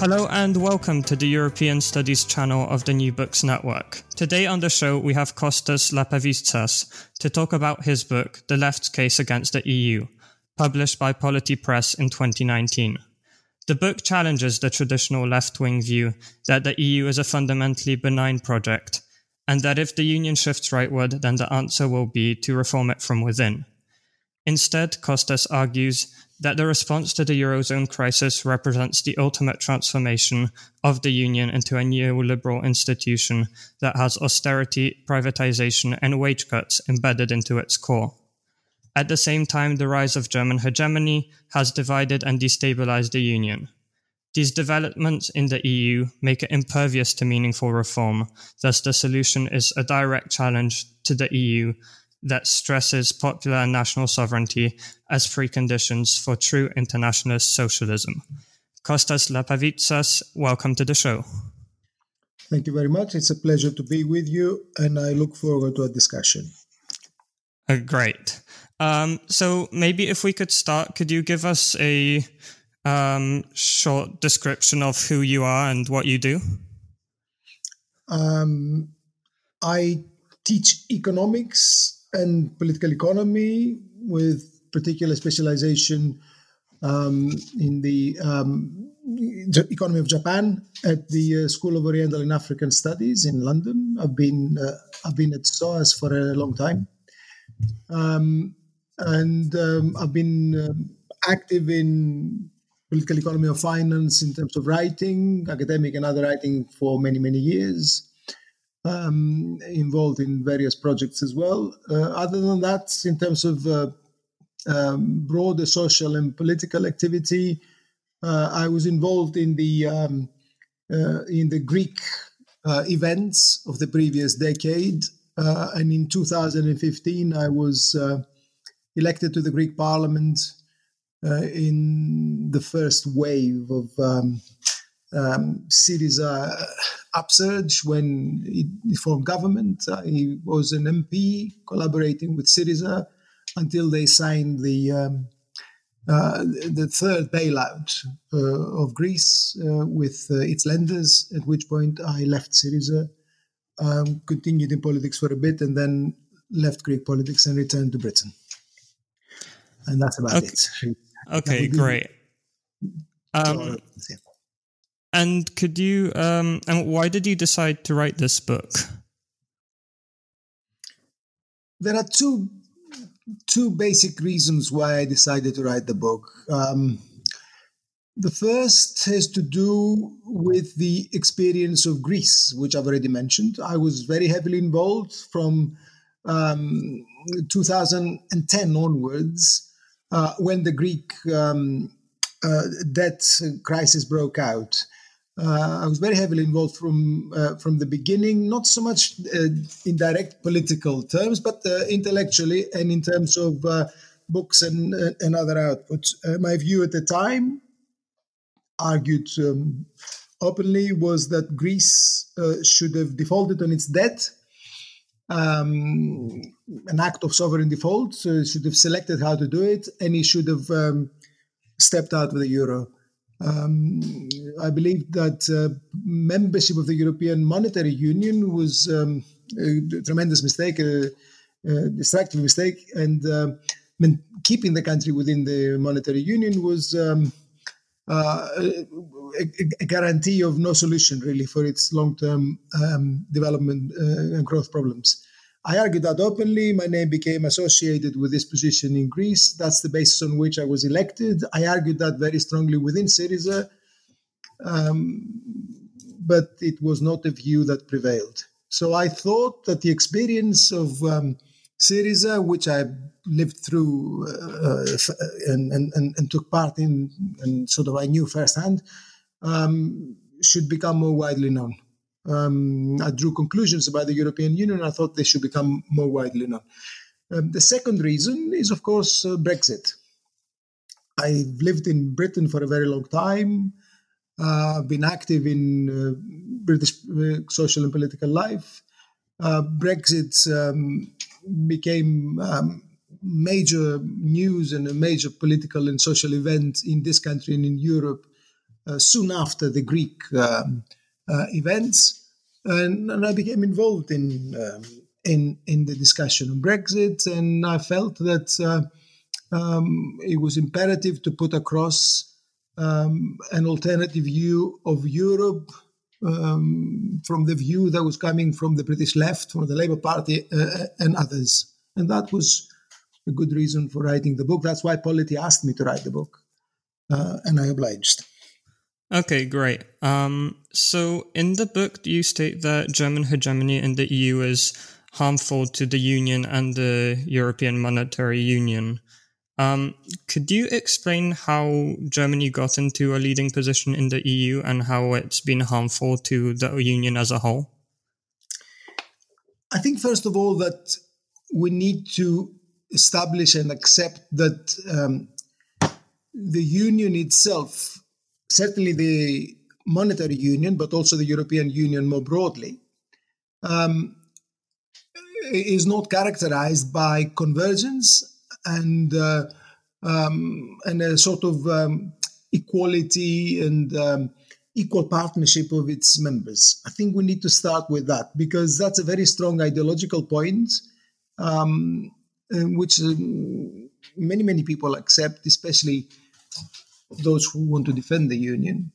Hello and welcome to the European Studies channel of the New Books Network. Today on the show we have Kostas Lapavitsas to talk about his book, The Left's Case Against the EU, published by Polity Press in 2019. The book challenges the traditional left-wing view that the EU is a fundamentally benign project, and that if the Union shifts rightward, then the answer will be to reform it from within. Instead, Kostas argues that the response to the Eurozone crisis represents the ultimate transformation of the Union into a neoliberal institution that has austerity, privatization, and wage cuts embedded into its core. At the same time, the rise of German hegemony has divided and destabilized the Union. These developments in the EU make it impervious to meaningful reform, thus, the solution is a direct challenge to the EU that stresses popular and national sovereignty as preconditions for true internationalist socialism. Kostas Lapavitsas, welcome to the show. Thank you very much. It's a pleasure to be with you, and I look forward to a discussion. Uh, great. Um, so maybe if we could start, could you give us a um, short description of who you are and what you do? Um, I teach economics and political economy with particular specialization um, in the um, economy of Japan at the uh, School of Oriental and African Studies in London. I've been uh, I've been at SOAS for a long time, um, and um, I've been um, active in political economy of finance in terms of writing, academic and other writing for many many years um, involved in various projects as well. Uh, other than that, in terms of uh, um, broader social and political activity, uh, I was involved in the um, uh, in the Greek uh, events of the previous decade, uh, and in 2015, I was elected to the Greek Parliament in the first wave of um, Syriza upsurge when he, he formed government. Uh, he was an MP collaborating with Syriza until they signed the um, uh, the third bailout uh, of Greece uh, with uh, its lenders. At which point I left Syriza, um, continued in politics for a bit, and then left Greek politics and returned to Britain. And that's about okay. it. Okay, great. Um, yeah. And could you, um, and why did you decide to write this book? There are two two basic reasons why I decided to write the book. Um, the first has to do with the experience of Greece, which I've already mentioned. I was very heavily involved from um, 2010 onwards uh, when the Greek um, uh, debt crisis broke out. Uh, I was very heavily involved from uh, from the beginning, not so much uh, in direct political terms, but intellectually and in terms of books and and other outputs. My view at the time, argued um, openly, was that Greece should have defaulted on its debt. Um, an act of sovereign default, so should have selected how to do it, and he should have um, stepped out of the euro. Um, I believe that uh, membership of the European Monetary Union was um, a tremendous mistake, a, a, destructive mistake, and uh, keeping the country within the monetary union was um, uh, a, a, guarantee of no solution really for its long-term um, development uh, and growth problems. I argued that openly. My name became associated with this position in Greece. That's the basis on which I was elected. I argued that very strongly within Syriza, um, but it was not a view that prevailed. So I thought that the experience of um, Syriza, which I lived through uh, and, and, and, took part in, and sort of I knew firsthand, um, should become more widely known. Um, I drew conclusions about the European Union. I thought they should become more widely known. Um, the second reason is, of course, uh, Brexit. I've lived in Britain for a very long time. Uh, been active in uh, British uh, social and political life. Uh, Brexit um, became um, major news and a major political and social event in this country and in Europe uh, soon after the Greek um, events, and, and, I became involved in um, in in the discussion on Brexit, and I felt that uh, um, it was imperative to put across um, an alternative view of Europe um, from the view that was coming from the British left, from the Labour Party, uh, and others. And that was a good reason for writing the book. That's why Polity asked me to write the book, uh, and I obliged. Okay, great. Um, so in the book, you state that German hegemony in the EU is harmful to the Union and the European Monetary Union. Um, could you explain how Germany got into a leading position in the EU and how it's been harmful to the Union as a whole? I think, first of all, that we need to establish and accept that um, the Union itself, certainly the monetary union, but also the European Union more broadly, um, is not characterized by convergence and uh, um, and a sort of um, equality and um, equal partnership of its members. I think we need to start with that because that's a very strong ideological point, um, which um, many many people accept, especially those who want to defend the union.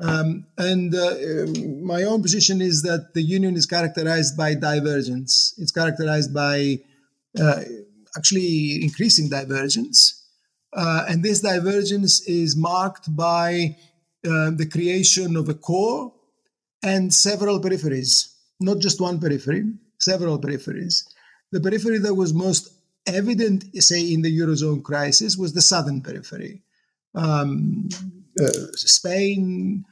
Um, and uh, my own position is that the union is characterized by divergence. It's characterized by uh, actually increasing divergence. Uh, and this divergence is marked by uh, the creation of a core and several peripheries, not just one periphery, several peripheries. The periphery that was most evident, say, in the Eurozone crisis was the southern periphery. Um, uh, Spain,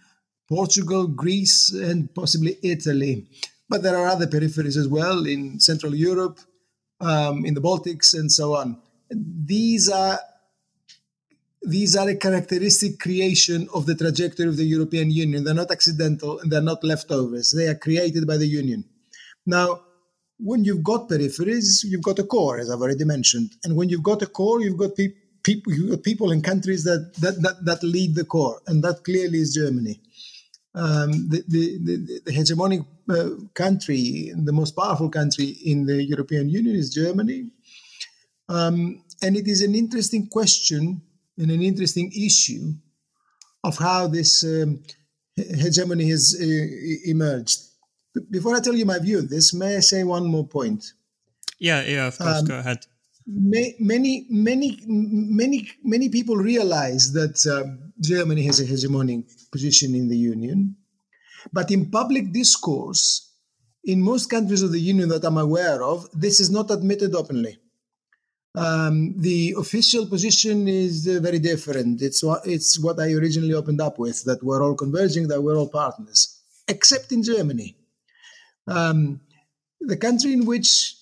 Portugal, Greece, and possibly Italy. But there are other peripheries as well in Central Europe, um, in the Baltics, and so on. These are these are a characteristic creation of the trajectory of the European Union. They're not accidental and they're not leftovers. They are created by the Union. Now, when you've got peripheries, you've got a core, as I've already mentioned. And when you've got a core, you've got pe- people, people in countries that, that, that, that lead the core. And that clearly is Germany. Um, the, the, the, the, hegemonic uh, country, the most powerful country in the European Union is Germany. Um, and it is an interesting question and an interesting issue of how this um, hegemony has uh, emerged. Before I tell you my view on this, may I say one more point? Yeah, yeah, of course. Um, Go ahead. Many, many, many, many people realize that um, Germany has a hegemonic position in the Union, but in public discourse, in most countries of the Union that I'm aware of, this is not admitted openly. Um, the official position is uh, very different. It's what, it's what I originally opened up with that we're all converging, that we're all partners, except in Germany. Um, the country in which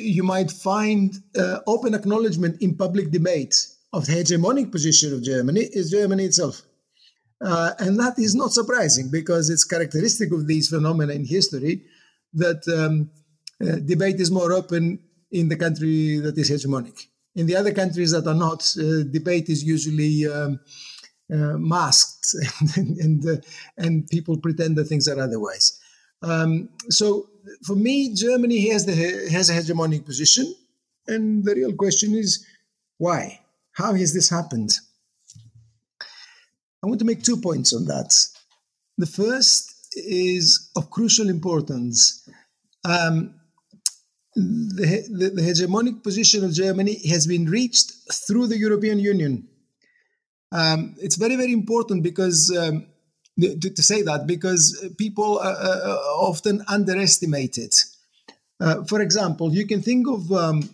you might find uh, open acknowledgement in public debate of the hegemonic position of Germany is Germany itself. Uh, and that is not surprising because it's characteristic of these phenomena in history that um, uh, debate is more open in the country that is hegemonic. In the other countries that are not, uh, debate is usually um, uh, masked, and and, uh, and, people pretend that things are otherwise. Um, so, for me, Germany has the has a hegemonic position, and the real question is why. how has this happened? I want to make two points on that. The first is of crucial importance. Um, the, the, the, hegemonic position of Germany has been reached through the European Union. Um, it's very, very important because um, to, to, say that because people uh, uh, often underestimate it. Uh, for example, you can think of um,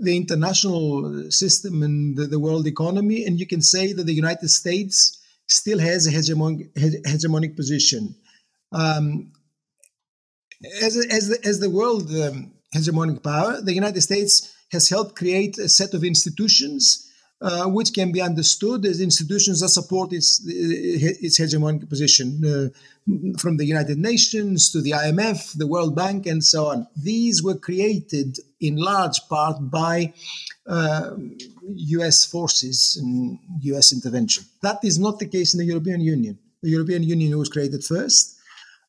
the international system and the, the, world economy, and you can say that the United States still has a hegemonic, hegemonic position. Um, as, as, the, as the world um, hegemonic power, the United States has helped create a set of institutions uh, which can be understood as institutions that support its, its hegemonic position, uh, from the United Nations to the IMF, the World Bank, and so on. These were created in large part by uh, US forces and US intervention. That is not the case in the European Union. The European Union was created first,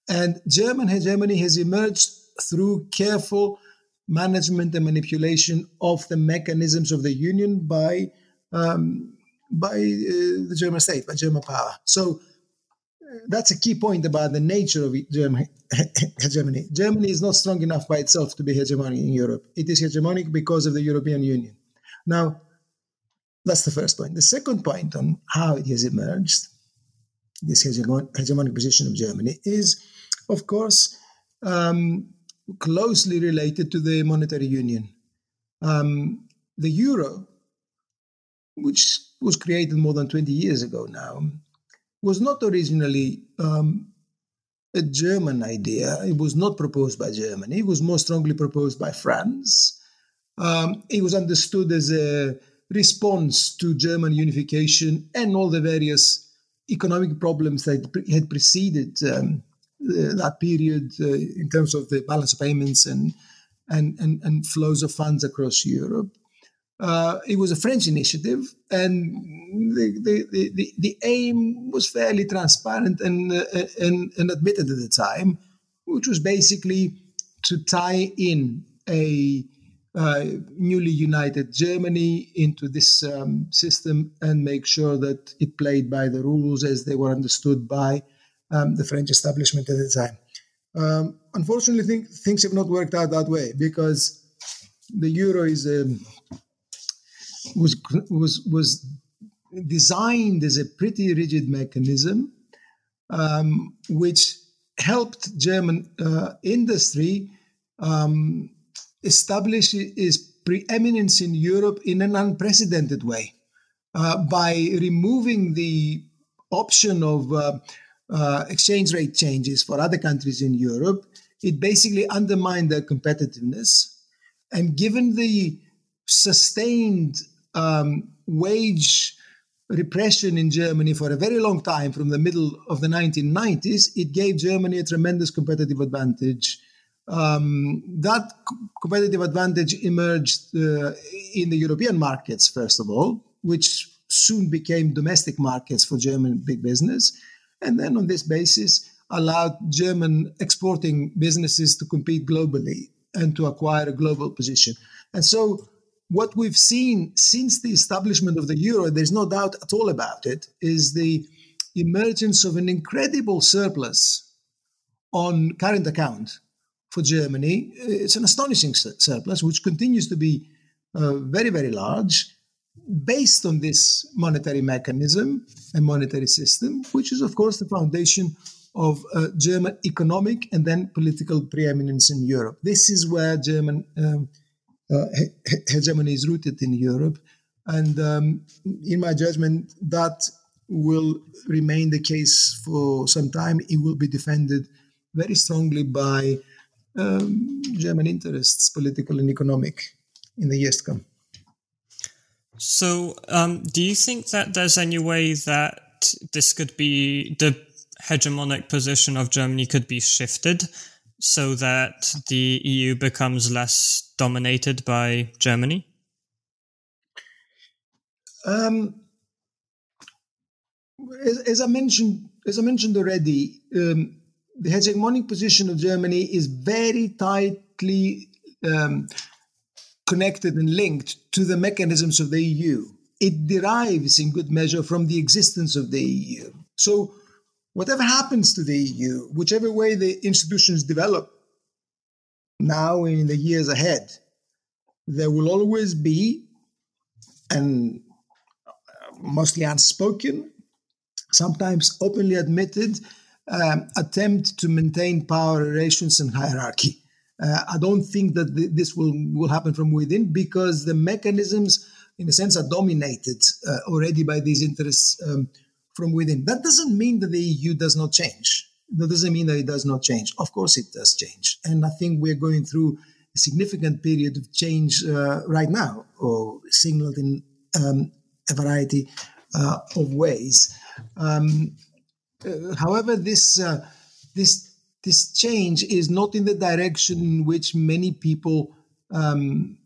and German hegemony has emerged through careful management and manipulation of the mechanisms of the Union by um, by uh, the German state, by German power. So uh, that's a key point about the nature of German hegemony. Germany is not strong enough by itself to be hegemonic in Europe. It is hegemonic because of the European Union. Now, that's the first point. The second point on how it has emerged, this hegemonic position of Germany, is, of course, um, closely related to the monetary union. Um, the euro which was created more than 20 years ago now, was not originally um, a German idea. It was not proposed by Germany. It was more strongly proposed by France. Um, it was understood as a response to German unification and all the various economic problems that had preceded um, that period uh, in terms of the balance of payments and, and, and, and flows of funds across Europe. Uh, it was a French initiative, and the, the, the, the aim was fairly transparent and, uh, and, and admitted at the time, which was basically to tie in a uh, newly united Germany into this um, system and make sure that it played by the rules as they were understood by um, the French establishment at the time. Um, unfortunately, think, things have not worked out that way because the euro is a was was was designed as a pretty rigid mechanism, um, which helped German uh, industry um, establish its preeminence in Europe in an unprecedented way uh, by removing the option of uh, uh exchange rate changes for other countries in Europe. It basically undermined their competitiveness. And given the sustained um, wage repression in Germany for a very long time, from the middle of the 1990s, it gave Germany a tremendous competitive advantage. Um, that competitive advantage emerged uh, in the European markets, first of all, which soon became domestic markets for German big business. And then on this basis, allowed German exporting businesses to compete globally and to acquire a global position. And so what we've seen since the establishment of the euro, there's no doubt at all about it, is the emergence of an incredible surplus on current account for Germany. It's an astonishing surplus, which continues to be uh, very, very large, based on this monetary mechanism and monetary system, which is, of course, the foundation of uh, German economic and then political preeminence in Europe. This is where German um, uh, hegemony is rooted in Europe. And um, in my judgment, that will remain the case for some time. It will be defended very strongly by um, German interests, political and economic, in the years to come. So, um, do you think that there's any way that this could be the hegemonic position of Germany could be shifted so that the EU becomes less dominated by Germany? Um, as, as, I mentioned, as I mentioned already, um, the hegemonic position of Germany is very tightly um, connected and linked to the mechanisms of the EU. it derives in good measure from the existence of the EU. So, whatever happens to the EU, whichever way the institutions develop now in the years ahead, there will always be, and mostly unspoken, sometimes openly admitted, um, attempt to maintain power relations and hierarchy. Uh, I don't think that th- this will, will happen from within because the mechanisms, in a sense, are dominated uh, already by these interests um, from within. That doesn't mean that the EU does not change. That doesn't mean that it does not change. Of course, it does change. And I think we're going through a significant period of change uh, right now, or signaled in um, a variety uh, of ways. Um, uh, however, this uh, this this change is not in the direction in which many people um,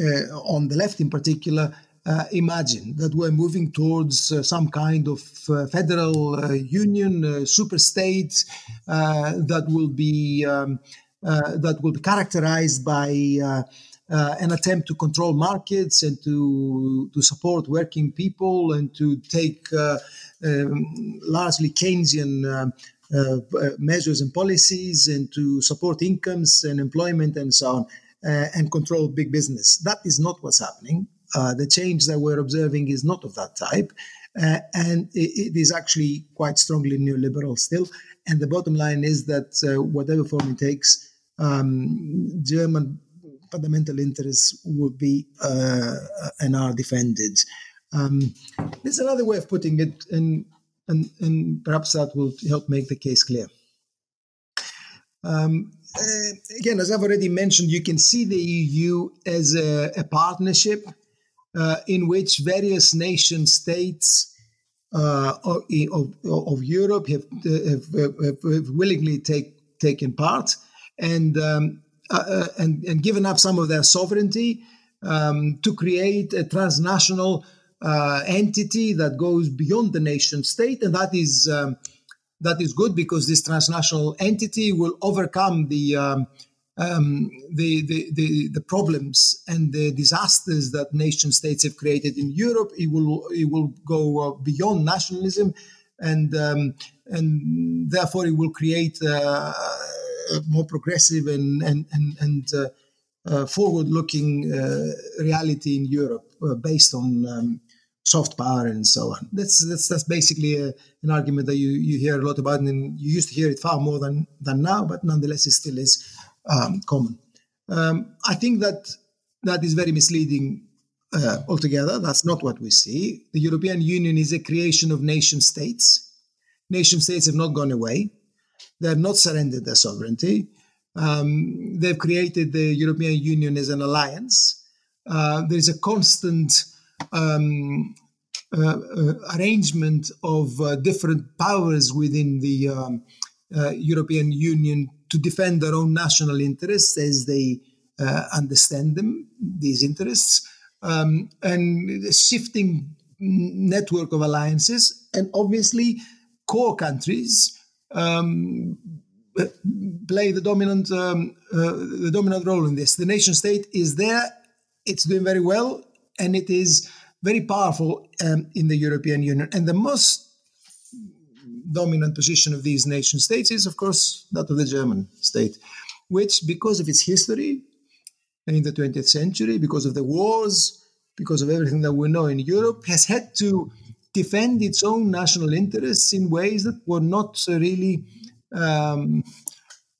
uh, on the left, in particular, uh, imagine that we're moving towards uh, some kind of uh, federal union, super state that will be um, that will be characterized by uh, an attempt to control markets and to to support working people and to take uh, um, largely Keynesian uh, uh measures and policies and to support incomes and employment and so on uh, and control big business. That is not what's happening. Uh, the change that we're observing is not of that type. and it, it is actually quite strongly neoliberal still. And the bottom line is that whatever form it takes, um, German fundamental interests will be uh, and are defended. Um, there's another way of putting it, and, and, and perhaps that will help make the case clear. Um, uh, again, as I've already mentioned, you can see the EU as a, a partnership uh, in which various nation states uh, of, of, of, Europe have, have, have, have willingly take, taken part. And um, uh, uh, and, and given up some of their sovereignty um, to create a transnational uh, entity that goes beyond the nation state, and that is um, that is good because this transnational entity will overcome the um, um, the, the, the, the, problems and the disasters that nation states have created in Europe. It will it will go uh, beyond nationalism, and um, and therefore it will create uh, more progressive and and and, and uh, uh, forward-looking uh, reality in Europe based on um, soft power and so on. That's that's that's basically a, an argument that you, you hear a lot about, and you used to hear it far more than than now, but nonetheless, it still is um, common. Um, I think that that is very misleading uh, altogether. That's not what we see. The European Union is a creation of nation states. Nation states have not gone away. They have not surrendered their sovereignty. Um, they've created the European Union as an alliance. Uh, there is a constant um, uh, uh, arrangement of uh, different powers within the um, uh, European Union to defend their own national interests as they uh, understand them, these interests, um, and shifting network of alliances, and obviously core countries um, play the dominant um, uh, the dominant role in this. The nation state is there; it's doing very well, and it is very powerful um, in the European Union. And the most dominant position of these nation states is, of course, that of the German state, which, because of its history in the 20th century, because of the wars, because of everything that we know in Europe, has had to defend its own national interests in ways that were not really um,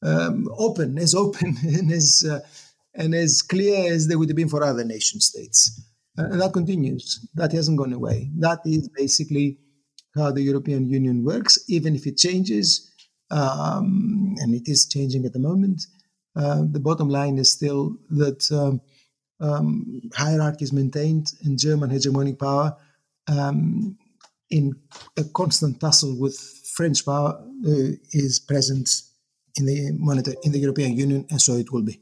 um, open, as open and as uh, and as clear as they would have been for other nation states. Uh, and that continues. That hasn't gone away. That is basically how the European Union works, even if it changes, um, and it is changing at the moment. Uh, the bottom line is still that um, um, hierarchy is maintained and German hegemonic power um, in a constant tussle with French power uh, is present in the monetary in the European Union, and so it will be.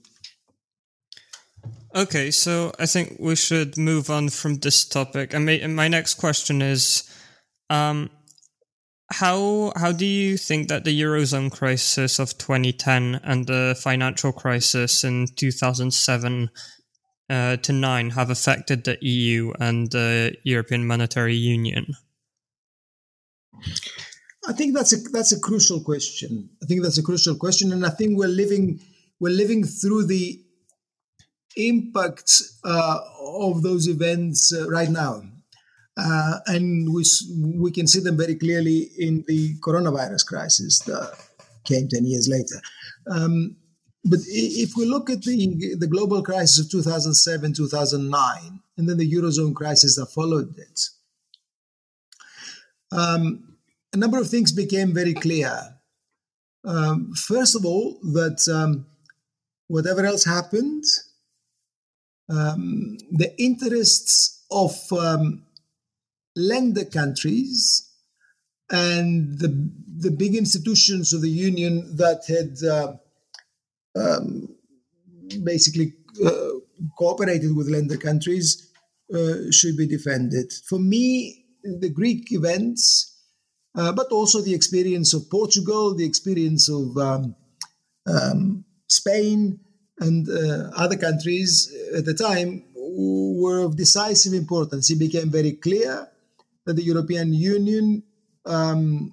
Okay, so I think we should move on from this topic. And my next question is, um, how how do you think that the eurozone crisis of 2010 and the financial crisis in 2007 uh, to nine have affected the EU and the European Monetary Union? I think that's a that's a crucial question. I think that's a crucial question, and I think we're living we're living through the impact uh, of those events uh, right now, uh, and we we can see them very clearly in the coronavirus crisis that came ten years later. Um, but if we look at the the global crisis of 2007 2009 and then the eurozone crisis that followed it um, a number of things became very clear um, first of all that um, whatever else happened um, the interests of um, lender countries and the the big institutions of the union that had uh, um, basically uh, cooperated with lender countries uh, should be defended. For me, the Greek events, uh, but also the experience of Portugal, the experience of um, um, Spain, and uh, other countries at the time were of decisive importance. It became very clear that the European Union um,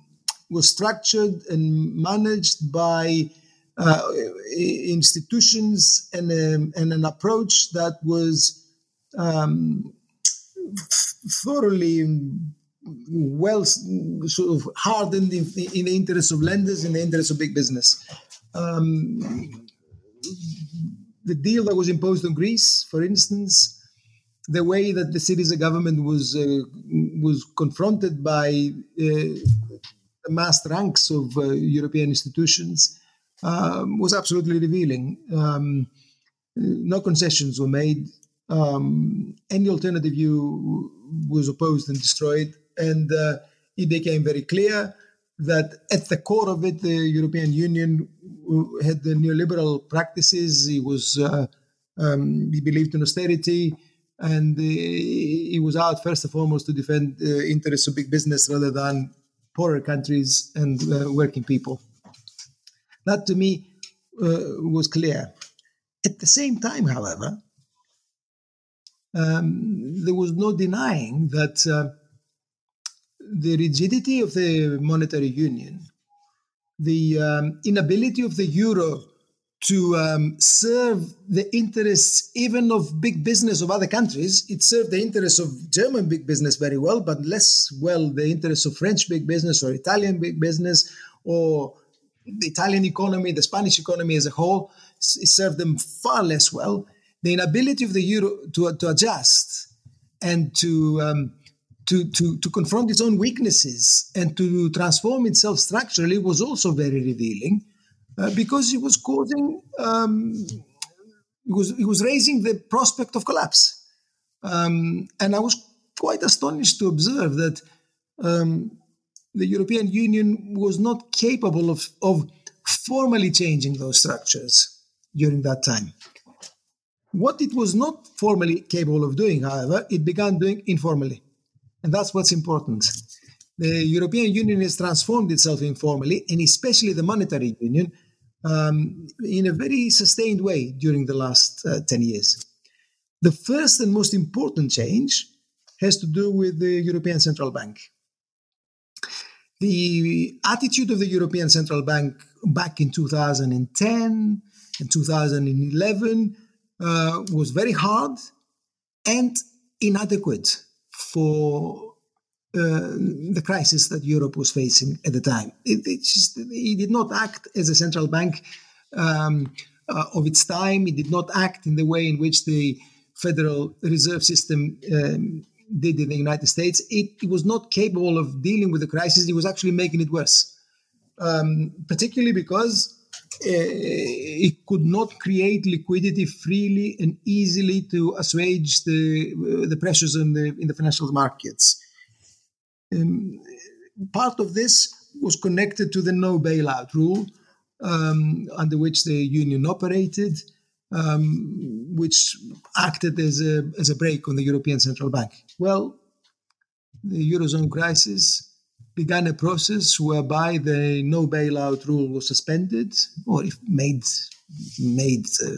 was structured and managed by uh, institutions and, um, and an approach that was um, thoroughly well sort of hardened in, in, the interest of lenders in the interest of big business. Um, the deal that was imposed on greece for instance the way that the Syriza government was uh, was confronted by uh, the mass ranks of uh, European institutions um, was absolutely revealing. Um, no concessions were made. Um, any alternative view was opposed and destroyed, and uh, it became very clear that at the core of it, the European Union had the neoliberal practices. He was uh, um, he believed in austerity, and uh, he was out first and foremost to defend the interests of big business rather than poorer countries and uh, working people. That to me uh, was clear. At the same time, however, um, there was no denying that uh, the rigidity of the monetary union, the um, inability of the euro to um, serve the interests even of big business of other countries. It served the interests of German big business very well, but less well the interests of French big business or Italian big business or the Italian economy, the Spanish economy as a whole, It served them far less well. The inability of the euro to, to adjust and to, um, to, to, to confront its own weaknesses and to transform itself structurally was also very revealing uh, because it was causing, um, it, was, it was raising the prospect of collapse. Um, and I was quite astonished to observe that um, the European Union was not capable of, of formally changing those structures during that time. What it was not formally capable of doing, however, it began doing informally. And that's what's important. The European Union has transformed itself informally, and especially the monetary union, um, in a very sustained way during the last uh, 10 years. The first and most important change has to do with the European Central Bank. The attitude of the European Central Bank back in 2010 and 2011 uh, was very hard and inadequate for uh, the crisis that Europe was facing at the time. It, it, just, did not act as a central bank um, uh, of its time. It did not act in the way in which the Federal Reserve System um, did in the United States, it, it, was not capable of dealing with the crisis. It was actually making it worse, um, particularly because uh, it could not create liquidity freely and easily to assuage the uh, the pressures in the in the financial markets. Um, part of this was connected to the no bailout rule, um, under which the union operated um, which acted as a, as a brake on the European Central Bank. Well, the Eurozone crisis began a process whereby the no bailout rule was suspended or if made, made uh,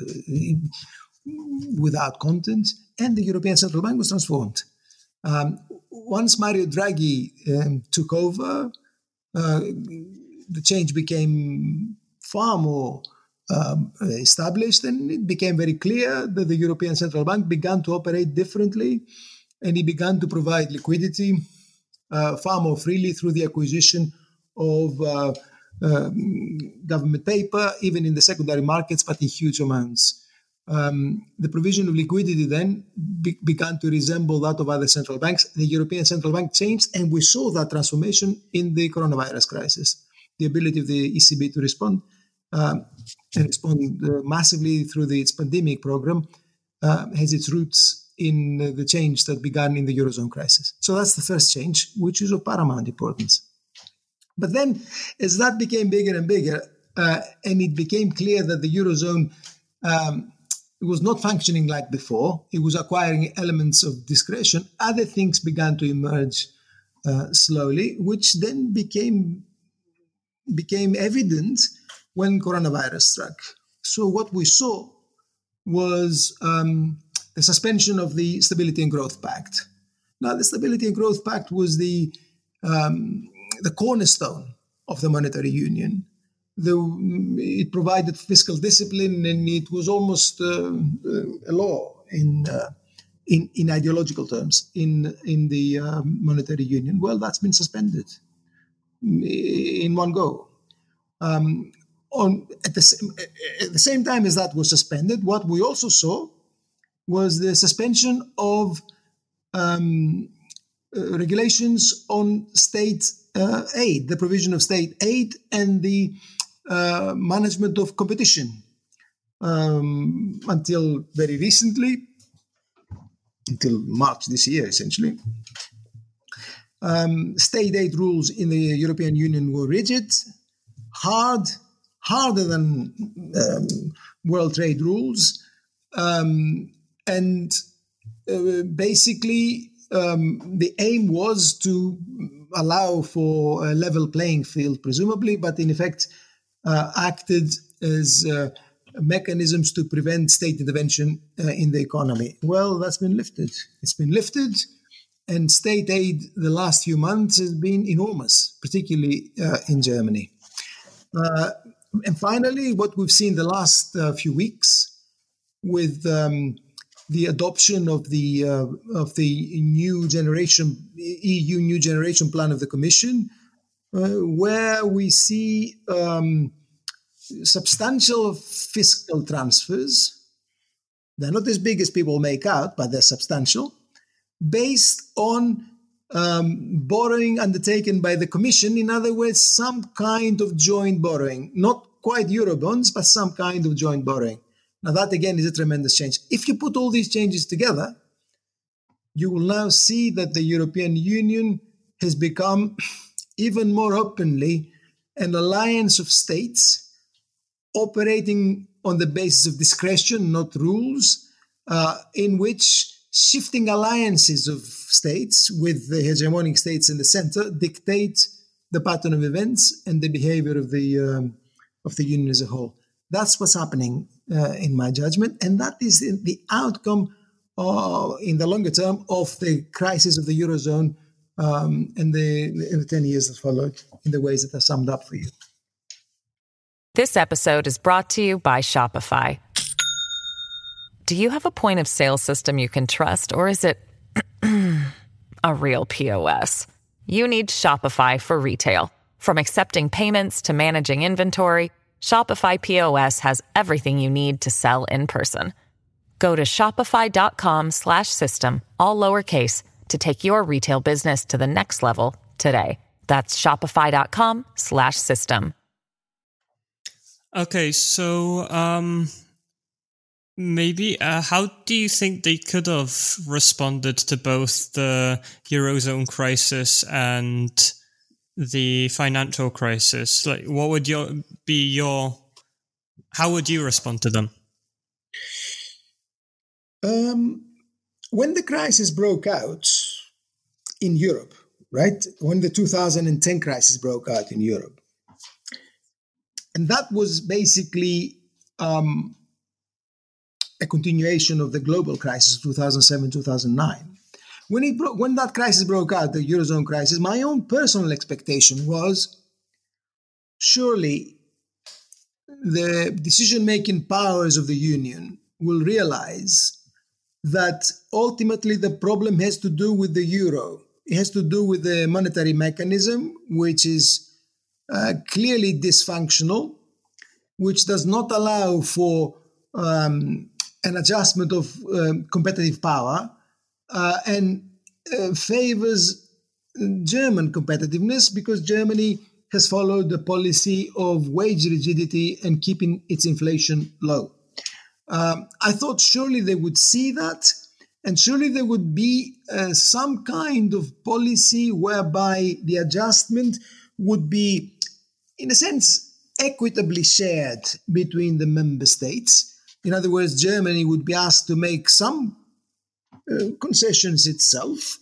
without content, and the European Central Bank was transformed. Um, once Mario Draghi um, took over, uh, the change became far more um, established, and it became very clear that the European Central Bank began to operate differently, and it began to provide liquidity uh, far more freely through the acquisition of uh, um, government paper, even in the secondary markets, but in huge amounts. Um, the provision of liquidity then be- began to resemble that of other central banks. The European Central Bank changed, and we saw that transformation in the coronavirus crisis. The ability of the ECB to respond um, and respond uh, massively through the, its pandemic program uh, has its roots in uh, the change that began in the Eurozone crisis. So that's the first change, which is of paramount importance. But then, as that became bigger and bigger, uh, and it became clear that the Eurozone um, was not functioning like before, it was acquiring elements of discretion, other things began to emerge uh, slowly, which then became became evident when coronavirus struck. So what we saw was um, the suspension of the Stability and Growth Pact. Now, the Stability and Growth Pact was the um, the cornerstone of the monetary union. The, it provided fiscal discipline, and it was almost uh, a law in, uh, in in ideological terms in in the uh, monetary union. Well, that's been suspended in one go. Um, on at the, same, at the same time as that was suspended, what we also saw was the suspension of um, uh, regulations on state uh, aid, the provision of state aid, and the uh, management of competition. Um, until very recently, until March this year, essentially, um, state aid rules in the European Union were rigid, hard, harder than um, world trade rules, um, and uh, basically um, the aim was to allow for a level playing field, presumably, but in effect uh, acted as uh, mechanisms to prevent state intervention uh, in the economy. Well, that's been lifted. It's been lifted, and state aid the last few months has been enormous, particularly uh, in Germany. Uh, and finally, what we've seen the last uh, few weeks with um, the adoption of the uh, of the new generation EU new generation plan of the Commission, uh, where we see um, substantial fiscal transfers. They're not as big as people make out, but they're substantial, based on um, borrowing undertaken by the Commission. In other words, some kind of joint borrowing, not quite Eurobonds, but some kind of joint borrowing. Now, that again is a tremendous change. If you put all these changes together, you will now see that the European Union has become even more openly an alliance of states operating on the basis of discretion, not rules, uh, in which shifting alliances of states with the hegemonic states in the center dictate the pattern of events and the behavior of the um, of the union as a whole. That's what's happening uh, in my judgment. And that is the outcome uh, in the longer term of the crisis of the Eurozone um, in, the, in the 10 years that followed in the ways that are summed up for you. This episode is brought to you by Shopify. Do you have a point of sale system you can trust, or is it a real POS? You need Shopify for retail. From accepting payments to managing inventory, Shopify POS has everything you need to sell in person. Go to shopify.com/system all lowercase to take your retail business to the next level today. That's shopify.com slash system. Okay, so um maybe uh, how do you think they could have responded to both the eurozone crisis and the financial crisis? Like, what would your be your? How would you respond to them? Um, when the crisis broke out in Europe, right? When the 2010 crisis broke out in Europe, and that was basically um, a continuation of the global crisis of 2007 2009. When, it bro- when that crisis broke out, the Eurozone crisis, my own personal expectation was surely the decision making powers of the Union will realize that ultimately the problem has to do with the euro. It has to do with the monetary mechanism, which is uh, clearly dysfunctional, which does not allow for um, an adjustment of um, competitive power uh, and uh, favors German competitiveness because Germany has followed the policy of wage rigidity and keeping its inflation low. Um, I thought surely they would see that, and surely there would be uh, some kind of policy whereby the adjustment would be, in a sense, equitably shared between the member states. In other words, Germany would be asked to make some uh, concessions itself,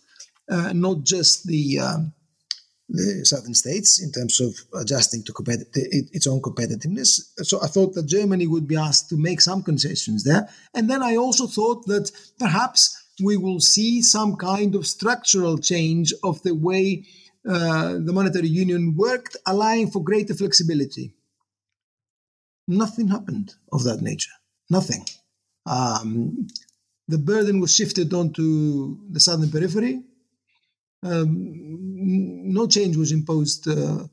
uh, not just the um, the southern states in terms of adjusting to its own competitiveness. So I thought that Germany would be asked to make some concessions there. And then I also thought that perhaps we will see some kind of structural change of the way uh, the monetary union worked, allowing for greater flexibility. Nothing happened of that nature. Nothing. Um, the burden was shifted onto the southern periphery um, no change was imposed, uh,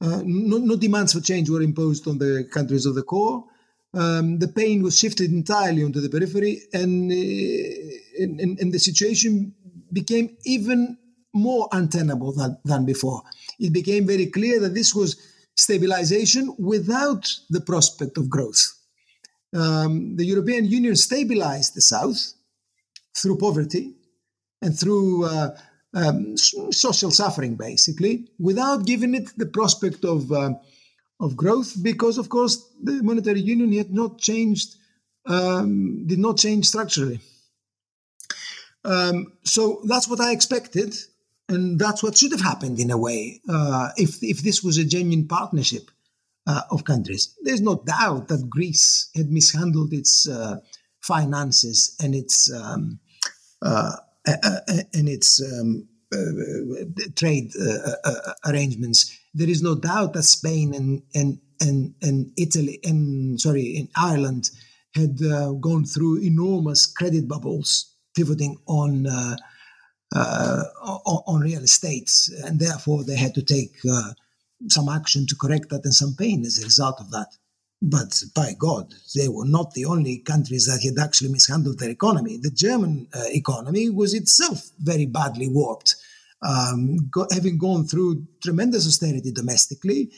uh, no, no, demands for change were imposed on the countries of the core. Um, the pain was shifted entirely onto the periphery, and, uh, and, and, the situation became even more untenable than, than before. It became very clear that this was stabilization without the prospect of growth. Um, the European Union stabilized the South through poverty and through uh, um, social suffering, basically, without giving it the prospect of uh, of growth, because of course the monetary union had not changed, um, did not change structurally. Um, so that's what I expected, and that's what should have happened in a way uh, if if this was a genuine partnership uh, of countries. There's no doubt that Greece had mishandled its uh, finances and its um, uh, and its um, uh, trade uh, arrangements, there is no doubt that Spain and and and, and Italy and sorry, in Ireland had gone through enormous credit bubbles, pivoting on. Uh, on, real estate, and therefore they had to take uh, some action to correct that and some pain as a result of that. But by God, they were not the only countries that had actually mishandled their economy. The German uh, economy was itself very badly warped, um, go, having gone through tremendous austerity domestically,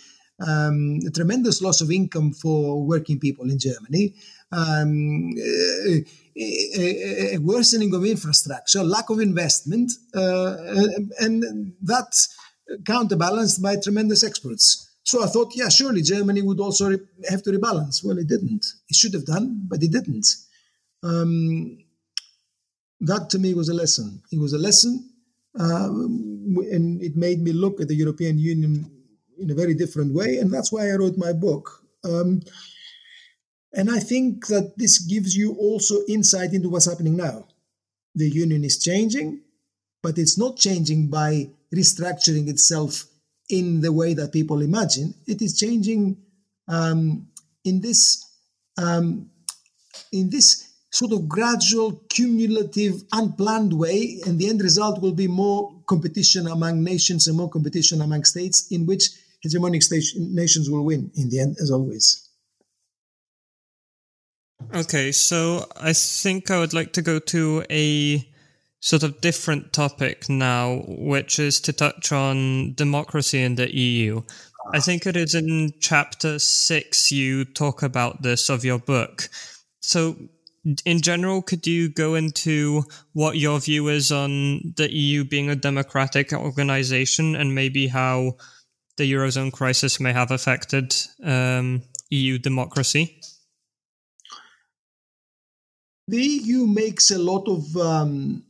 um, tremendous loss of income for working people in Germany, um, a, a, a, worsening of infrastructure, lack of investment, uh, and that counterbalanced by tremendous exports. So I thought, yeah, surely Germany would also re- have to rebalance. Well, it didn't. It should have done, but it didn't. Um, that to me was a lesson. It was a lesson, um, and it made me look at the European Union in a very different way. And that's why I wrote my book. Um, and I think that this gives you also insight into what's happening now. The Union is changing, but it's not changing by restructuring itself in the way that people imagine. It is changing um, in this um, in this sort of gradual, cumulative, unplanned way, and the end result will be more competition among nations and more competition among states, in which hegemonic nations will win in the end, as always. Okay, so I think I would like to go to a sort of different topic now, which is to touch on democracy in the EU. I think it is in chapter six you talk about this of your book. So, in general, could you go into what your view is on the EU being a democratic organization and maybe how the Eurozone crisis may have affected um, EU democracy? The EU makes a lot of um,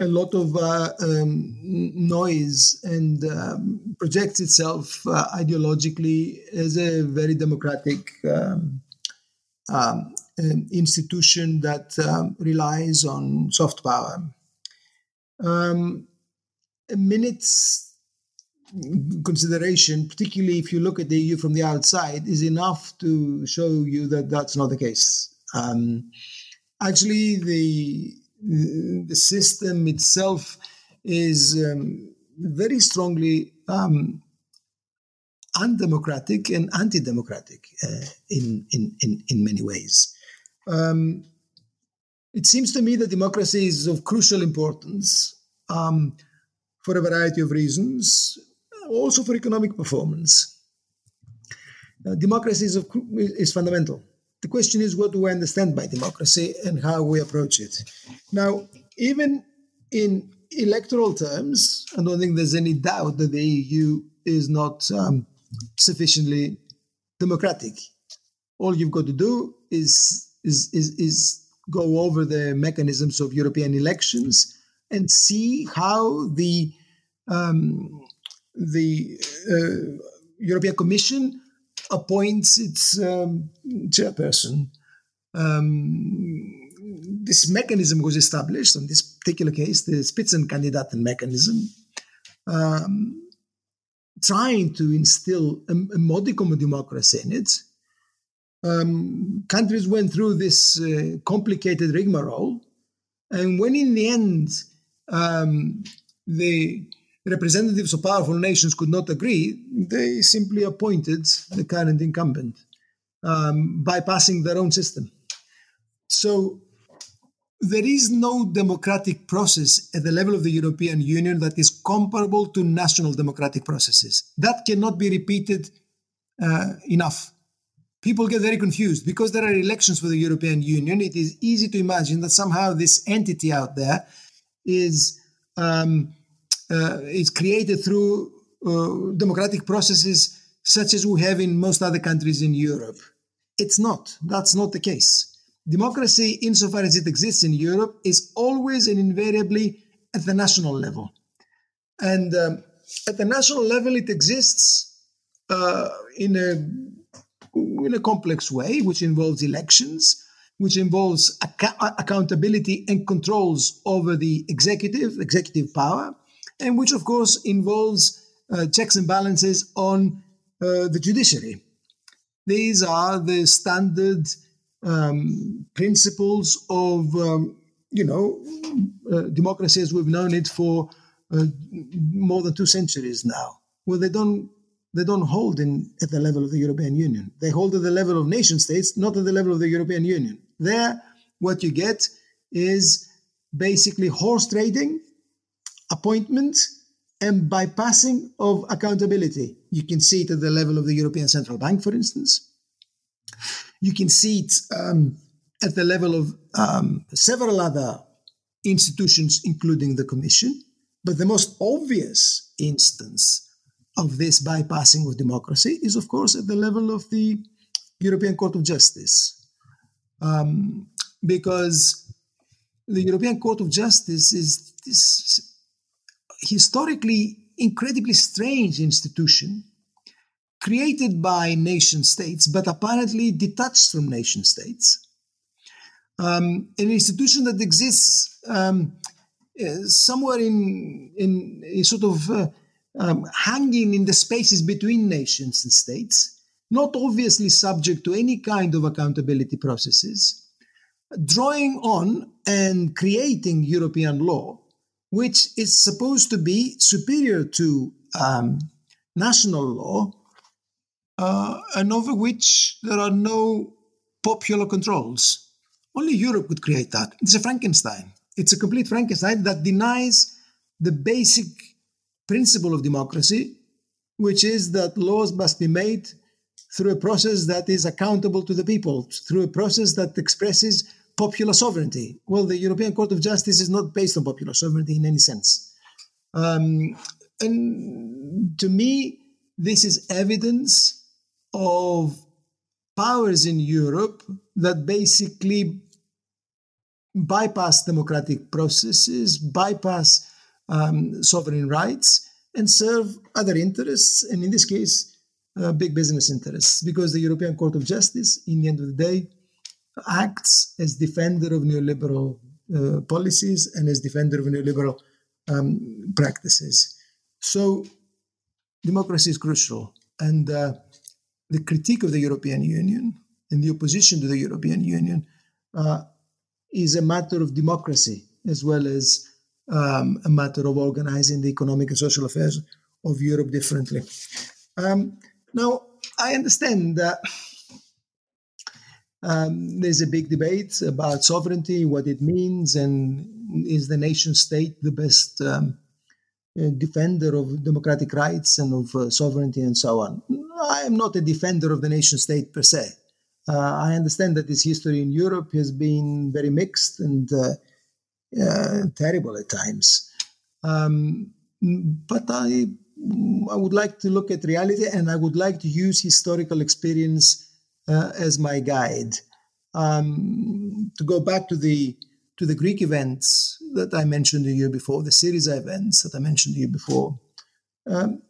a lot of uh, um, noise and um, projects itself uh, ideologically as a very democratic um, um um, institution that um, relies on soft power. A minute's consideration, particularly if you look at the EU from the outside, is enough to show you that that's not the case. Actually, the the system itself is um, very strongly um, undemocratic and anti-democratic uh, in, in, in, in many ways. Um, it seems to me that democracy is of crucial importance um, for a variety of reasons, also for economic performance. Uh, democracy is, of, is fundamental. The question is, what do we understand by democracy and how we approach it? Now, even in electoral terms, I don't think there's any doubt that the EU is not um, sufficiently democratic. All you've got to do is, is, is, is go over the mechanisms of European elections and see how the um, the uh, European Commission appoints its um, chairperson. Um, this mechanism was established, in this particular case, the Spitzenkandidaten mechanism, um, trying to instill a, a, modicum of democracy in it. Um, countries went through this uh, complicated rigmarole, and when in the end um, the representatives of powerful nations could not agree, they simply appointed the current incumbent, um, bypassing their own system. So there is no democratic process at the level of the European Union that is comparable to national democratic processes. That cannot be repeated uh, enough. People get very confused because there are elections for the European Union. It is easy to imagine that somehow this entity out there is um, is created through uh, democratic processes such as we have in most other countries in Europe. It's not. That's not the case. Democracy, insofar as it exists in Europe, is always and invariably at the national level. And um, at the national level, it exists uh, in a in a complex way, which involves elections, which involves ac- accountability and controls over the executive, executive power, and which, of course, involves uh, checks and balances on uh, the judiciary. These are the standard um, principles of, um, you know, uh, democracy as we've known it for uh, more than two centuries now. Well, they don't they don't hold in at the level of the European Union. They hold at the level of nation states, not at the level of the European Union. There, what you get is basically horse trading, appointment, and bypassing of accountability. You can see it at the level of the European Central Bank, for instance. You can see it um, at the level of um, several other institutions, including the Commission. But the most obvious instance of this bypassing of democracy is, of course, at the level of the European Court of Justice. Um, because the European Court of Justice is this historically incredibly strange institution created by nation states, but apparently detached from nation states. Um, an institution that exists um, uh, somewhere in, in a sort of uh, um, hanging in the spaces between nations and states, not obviously subject to any kind of accountability processes, drawing on and creating European law, which is supposed to be superior to um, national law, uh, and over which there are no popular controls. Only Europe could create that. It's a Frankenstein. It's a complete Frankenstein that denies the basic principle of democracy, which is that laws must be made through a process that is accountable to the people, through a process that expresses popular sovereignty. Well, the European Court of Justice is not based on popular sovereignty in any sense. Um, and to me, this is evidence of powers in Europe that basically bypass democratic processes, bypass um, sovereign rights and serve other interests, and in this case, uh, big business interests, because the European Court of Justice, in the end of the day, acts as defender of neoliberal uh, policies and as defender of neoliberal um, practices. So, democracy is crucial. And uh, the critique of the European Union and the opposition to the European Union uh, is a matter of democracy as well as um, a matter of organizing the economic and social affairs of Europe differently. Um, now, I understand that um, there's a big debate about sovereignty, what it means, and is the nation state the best um, uh, defender of democratic rights and of uh, sovereignty and so on. I am not a defender of the nation state per se. Uh, I understand that its history in Europe has been very mixed and uh, uh, terrible at times. Um, but I, I would like to look at reality and I would like to use historical experience uh, as my guide. Um, to go back to the to the Greek events that I mentioned to you before, the Syriza events that I mentioned to you before. Um,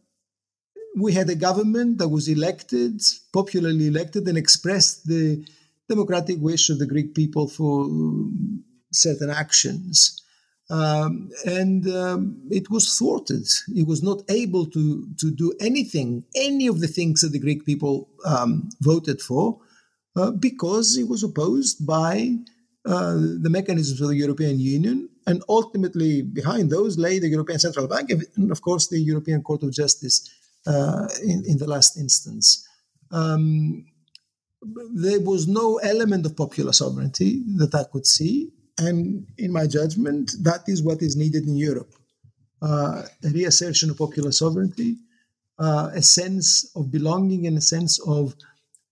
we had a government that was elected, popularly elected, and expressed the democratic wish of the Greek people for certain actions. Um, and um, it was thwarted. It was not able to, to do anything, any of the things that the Greek people um, voted for, uh, because it was opposed by uh, the mechanisms of the European Union. And ultimately, behind those lay the European Central Bank and, of course, the European Court of Justice uh, in, in, the last instance. Um, there was no element of popular sovereignty that I could see. And in my judgment, that is what is needed in Europe uh, a reassertion of popular sovereignty, uh, a sense of belonging, and a sense of,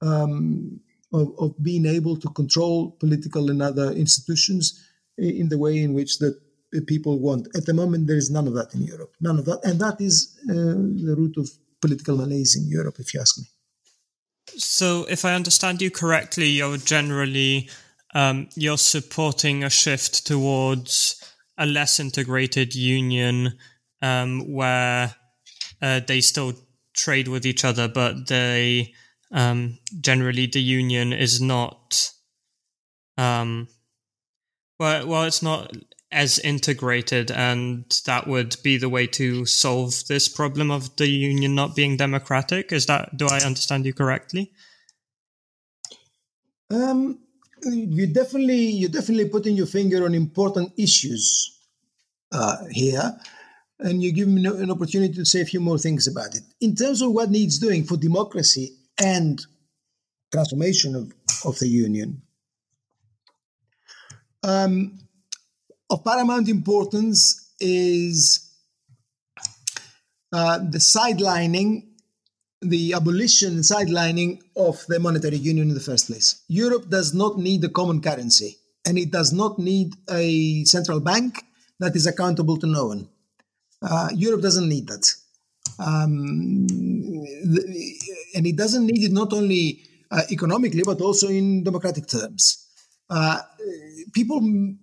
um, of, of, being able to control political and other institutions in the way in which the people want. At the moment, there is none of that in Europe, none of that. And that is uh, the root of political malaise in Europe, if you ask me. So, if I understand you correctly, you're generally um, you're supporting a shift towards a less integrated union um, where uh, they still trade with each other, but they um, generally the union is not. Um, well, well, it's not as integrated, and that would be the way to solve this problem of the union not being democratic. Is that do I understand you correctly? Um, you definitely you definitely putting your finger on important issues uh, here, and you give me an opportunity to say a few more things about it. In terms of what needs doing for democracy and transformation of, of the union, um, of paramount importance is uh, the sidelining the abolition and sidelining of the monetary union in the first place. Europe does not need a common currency, and it does not need a central bank that is accountable to no one. Uh, Europe doesn't need that. Um, and it doesn't need it not only uh, economically, but also in democratic terms. Uh, people,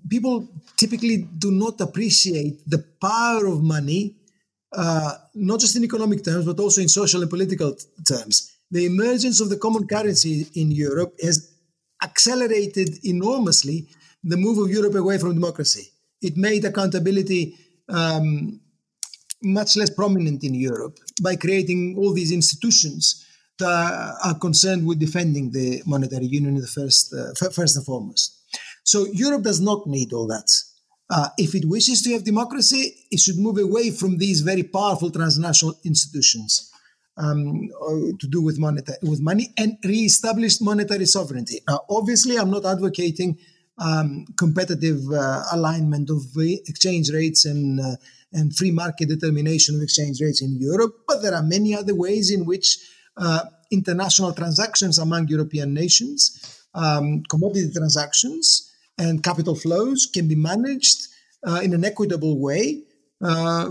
people typically do not appreciate the power of money uh, not just in economic terms, but also in social and political t- terms. The emergence of the common currency in Europe has accelerated enormously the move of Europe away from democracy. It made accountability um, much less prominent in Europe by creating all these institutions that are concerned with defending the monetary union in the first, uh, first and foremost. So Europe does not need all that. Uh, if it wishes to have democracy, it should move away from these very powerful transnational institutions um, uh, to do with, monetary, with money and re-establish monetary sovereignty. Now, obviously, I'm not advocating um, competitive uh, alignment of exchange rates and uh, and free market determination of exchange rates in Europe, but there are many other ways in which uh, international transactions among European nations, um, commodity transactions, and capital flows can be managed uh, in an equitable way uh,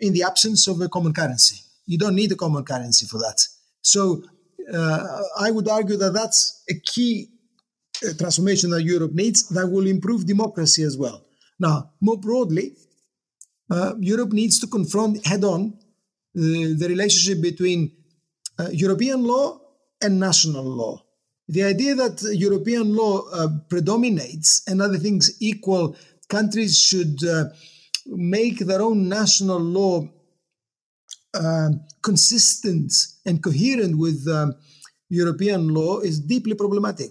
in the absence of a common currency. You don't need a common currency for that. So uh, I would argue that that's a key uh, transformation that Europe needs that will improve democracy as well. Now, more broadly, uh, Europe needs to confront head on the relationship between uh, European law and national law. The idea that European law uh, predominates and other things equal, countries should uh, make their own national law uh, consistent and coherent with um, European law is deeply problematic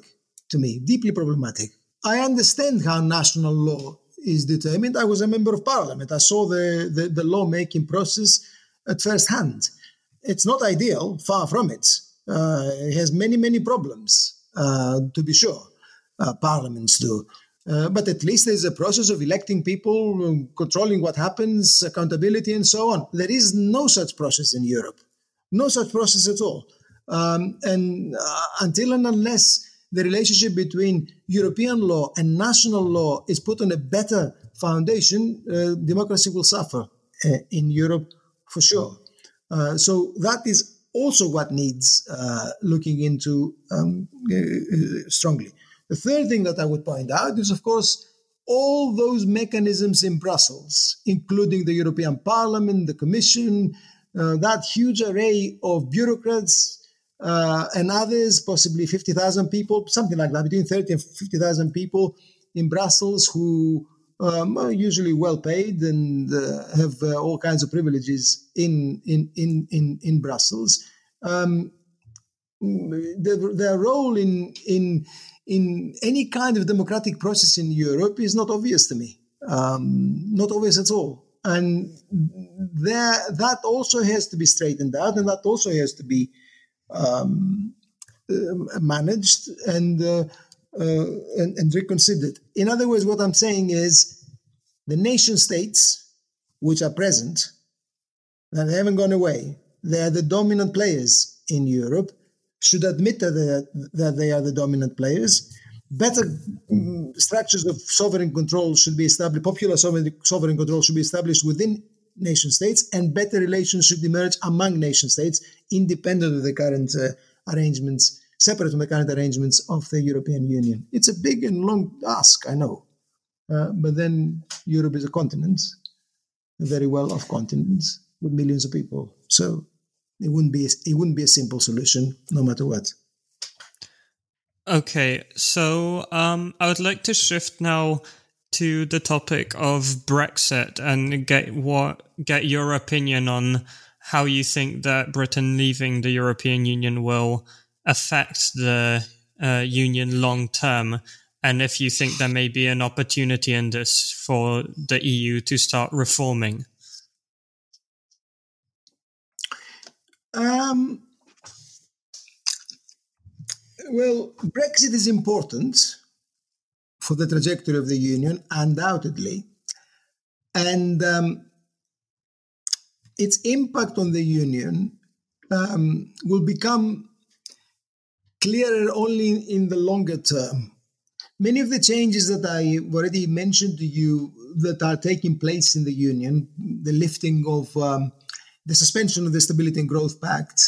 to me, deeply problematic. I understand how national law is determined. I was a member of parliament. I saw the, the, the lawmaking process at first hand. It's not ideal, far from it. Uh, it has many, many problems, uh, to be sure. Uh, parliaments do. But at least there's a process of electing people, um, controlling what happens, accountability, and so on. There is no such process in Europe. No such process at all. Um, and until and unless the relationship between European law and national law is put on a better foundation, uh, democracy will suffer uh, in Europe for sure. Uh, so that is also what needs uh, looking into um, uh, strongly. The third thing that I would point out is, of course, all those mechanisms in Brussels, including the European Parliament, the Commission, uh, that huge array of bureaucrats uh, and others, possibly 50,000 people, something like that, between 30 and 50,000 people in Brussels who um, are usually well paid and uh, have uh, all kinds of privileges in, in, in, in, in Brussels. Um, their, their role in, in, in any kind of democratic process in Europe is not obvious to me, um, not obvious at all. And there, that also has to be straightened out, and that also has to be um, uh, managed and, uh, uh, and, and reconsidered. In other words, what I'm saying is the nation states which are present, and they haven't gone away, they are the dominant players in Europe, should admit that they are, that they are the dominant players. Better structures of sovereign control should be established, popular sovereign, sovereign control should be established within nation states, and better relations should emerge among nation states, independent of the current uh, arrangements, separate current arrangements of the European Union. It's a big and long ask, I know. Uh, but then Europe is a continent, a very well off continent with millions of people. So it wouldn't be it wouldn't be a simple solution, no matter what. Okay, so um, I would like to shift now to the topic of Brexit and get what get your opinion on how you think that Britain leaving the European Union will affect the uh, union long term, and if you think there may be an opportunity in this for the EU to start reforming. Um, well, Brexit is important for the trajectory of the union, undoubtedly. And um, its impact on the union um, will become clearer only in the longer term. Many of the changes that I already mentioned to you that are taking place in the union, the lifting of um, the suspension of the Stability and Growth Pact,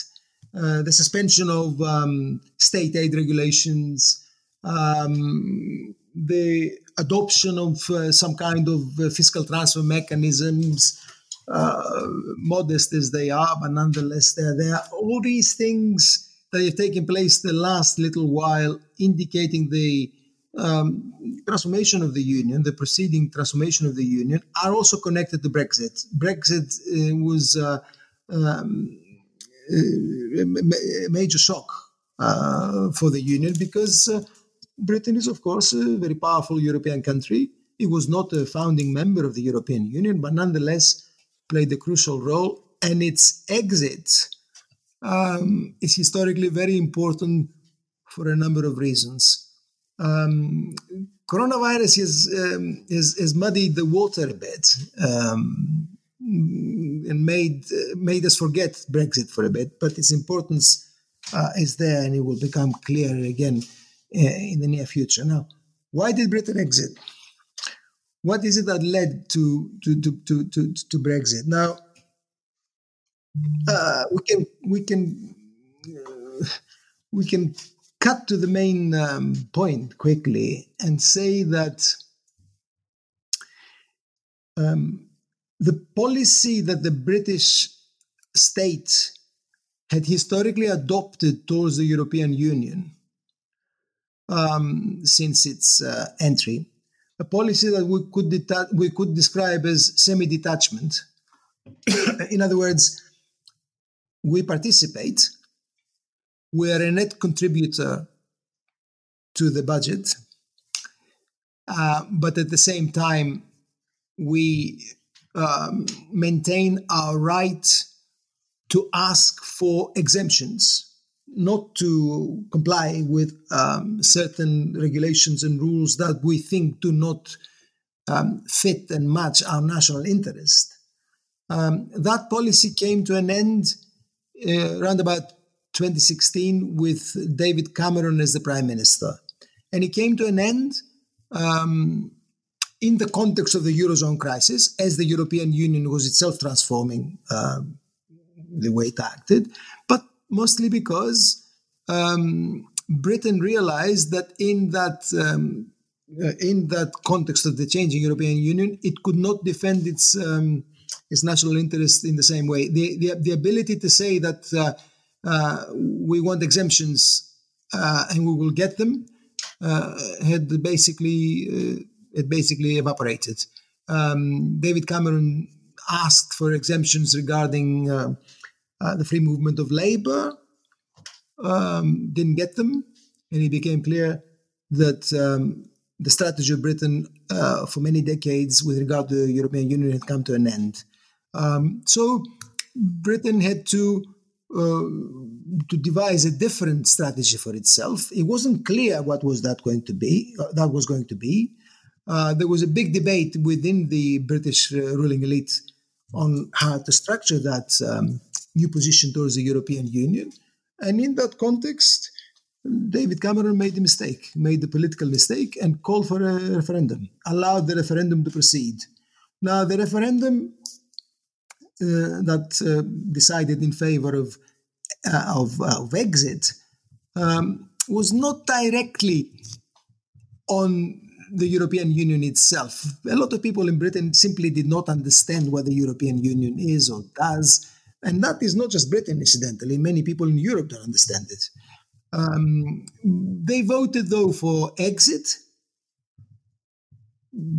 uh, the suspension of um, state aid regulations, um, the adoption of uh, some kind of uh, fiscal transfer mechanisms, uh, modest as they are, but nonetheless they're there. All these things that have taken place the last little while, indicating the um, transformation of the union, the preceding transformation of the union, are also connected to Brexit. Brexit uh, was uh, um, a major shock uh, for the union because uh, Britain is, of course, a very powerful European country. It was not a founding member of the European Union, but nonetheless played a crucial role. And its exit um, is historically very important for a number of reasons. Um, coronavirus has, um, has, has, muddied the water a bit um, and made, uh, made us forget Brexit for a bit, but its importance uh, is there and it will become clearer again uh, in the near future. Now, why did Britain exit? What is it that led to to to to to, to Brexit? Now, uh, we can we can uh, we can cut to the main um, point quickly and say that um, the policy that the British state had historically adopted towards the European Union um, since its uh, entry, a policy that we could deta- we could describe as semi-detachment. In other words, we participate, we are a net contributor to the budget, uh, but at the same time, we um, maintain our right to ask for exemptions, not to comply with um, certain regulations and rules that we think do not um, fit and match our national interest. Um, that policy came to an end uh, around about 2016 with David Cameron as the prime minister. And it came to an end um, in the context of the Eurozone crisis, as the European Union was itself transforming um, the way it acted, but mostly because um, Britain realized that in that um, uh, in that context of the changing European Union, it could not defend its um, its national interest in the same way. The the, the ability to say that uh, uh, we want exemptions uh, and we will get them uh, had basically uh, it basically evaporated. Um, David Cameron asked for exemptions regarding uh, uh, the free movement of labor, um, didn't get them, and it became clear that um, the strategy of Britain uh, for many decades with regard to the European Union had come to an end. Um, so Britain had to uh, to devise a different strategy for itself. It wasn't clear what was that going to be. Uh, that was going to be. Uh, there was a big debate within the British uh, ruling elite on how to structure that um, new position towards the European Union. And in that context, David Cameron made a mistake, made the political mistake, and called for a referendum, allowed the referendum to proceed. Now, the referendum uh, that uh, decided in favor of uh, of, of, exit um, was not directly on the European Union itself. A lot of people in Britain simply did not understand what the European Union is or does. And that is not just Britain, incidentally. Many people in Europe don't understand it. Um, they voted, though, for exit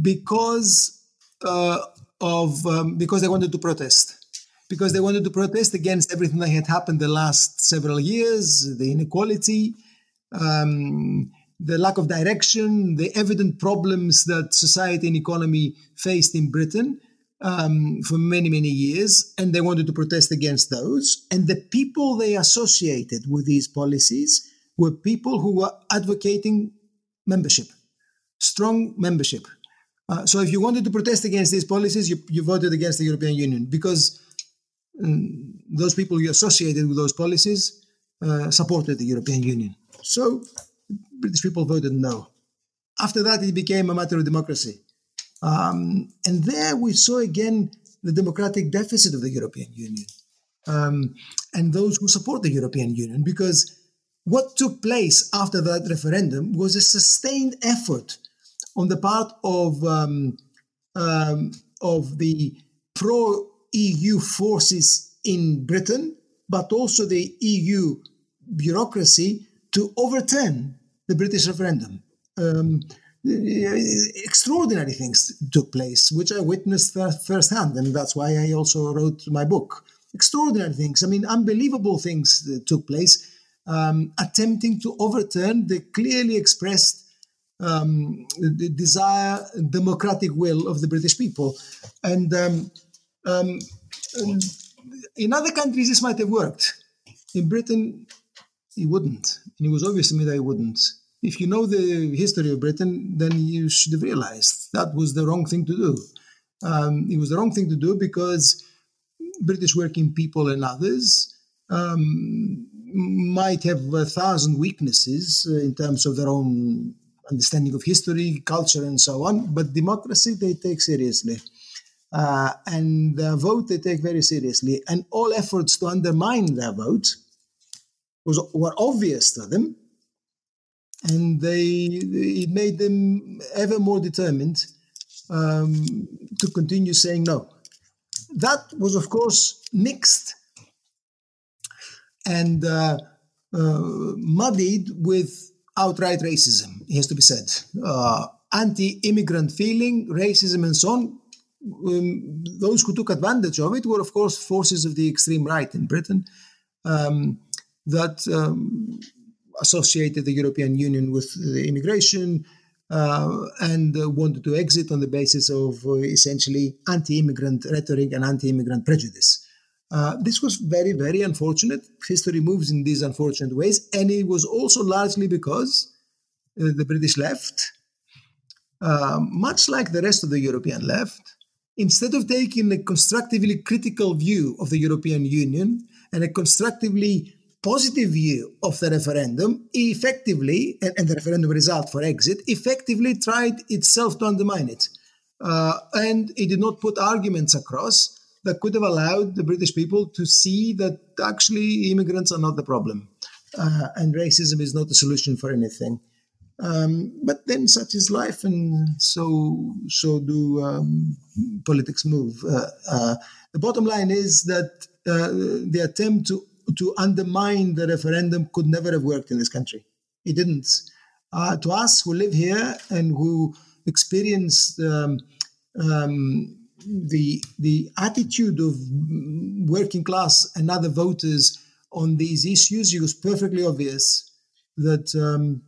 because uh, of um, because they wanted to protest, because they wanted to protest against everything that had happened the last several years, the inequality, um, the lack of direction, the evident problems that society and economy faced in Britain um, for many, many years, and they wanted to protest against those. And the people they associated with these policies were people who were advocating membership, strong membership. Uh, so if you wanted to protest against these policies, you, you voted against the European Union because um, those people you associated with those policies uh, supported the European Union. So British people voted no. After that, it became a matter of democracy. Um, and there we saw again the democratic deficit of the European Union um, and those who support the European Union, because what took place after that referendum was a sustained effort on the part of um, um of the pro EU forces in Britain, but also the EU bureaucracy to overturn the British referendum. Um, extraordinary things took place, which I witnessed firsthand, and that's why I also wrote my book. Extraordinary things, I mean, unbelievable things took place, um, attempting to overturn the clearly expressed um, the desire, democratic will of the British people. And um, um in other countries, this might have worked. In Britain, it wouldn't. And it was obvious to me that it wouldn't if you know the history of Britain, then you should have realized that was the wrong thing to do. Um, it was the wrong thing to do because British working people and others um, might have a thousand weaknesses uh, in terms of their own understanding of history, culture, and so on. But democracy, they take seriously. Uh, and their vote, they take very seriously. And all efforts to undermine their vote was, were obvious to them and they it made them ever more determined um, to continue saying no. That was, of course, mixed and uh, uh, muddied with outright racism, it has to be said. Uh, Anti immigrant feeling, racism, and so on. Um, those who took advantage of it were, of course, forces of the extreme right in Britain um, that um, associated the European Union with the immigration uh, and uh, wanted to exit on the basis of uh, essentially anti immigrant rhetoric and anti immigrant prejudice. Uh, this was very, very unfortunate. History moves in these unfortunate ways, and it was also largely because uh, the British left, uh, much like the rest of the European left, instead of taking a constructively critical view of the European Union and a constructively positive view of the referendum, effectively, and, and the referendum result for exit, effectively tried itself to undermine it. Uh, and it did not put arguments across that could have allowed the British people to see that actually immigrants are not the problem uh, and racism is not the solution for anything. Um, but then such is life, and so so do um, politics move. Uh, uh, the bottom line is that uh, the attempt to to undermine the referendum could never have worked in this country. It didn't. Uh, to us who live here and who experienced um, um, the the attitude of working class and other voters on these issues, it was perfectly obvious that um,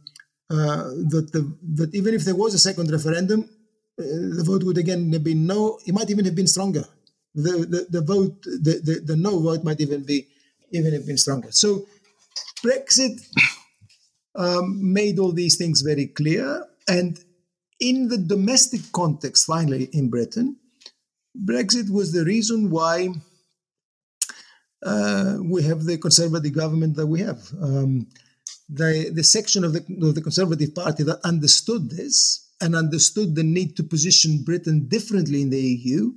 uh, that the that even if there was a second referendum, uh, the vote would again have been no. It might even have been stronger. The the, the vote the, the, the no vote might even be even have been stronger. So Brexit um, made all these things very clear, and in the domestic context, finally in Britain, Brexit was the reason why uh, we have the conservative government that we have. Um, the, the section of the, of the Conservative Party that understood this and understood the need to position Britain differently in the EU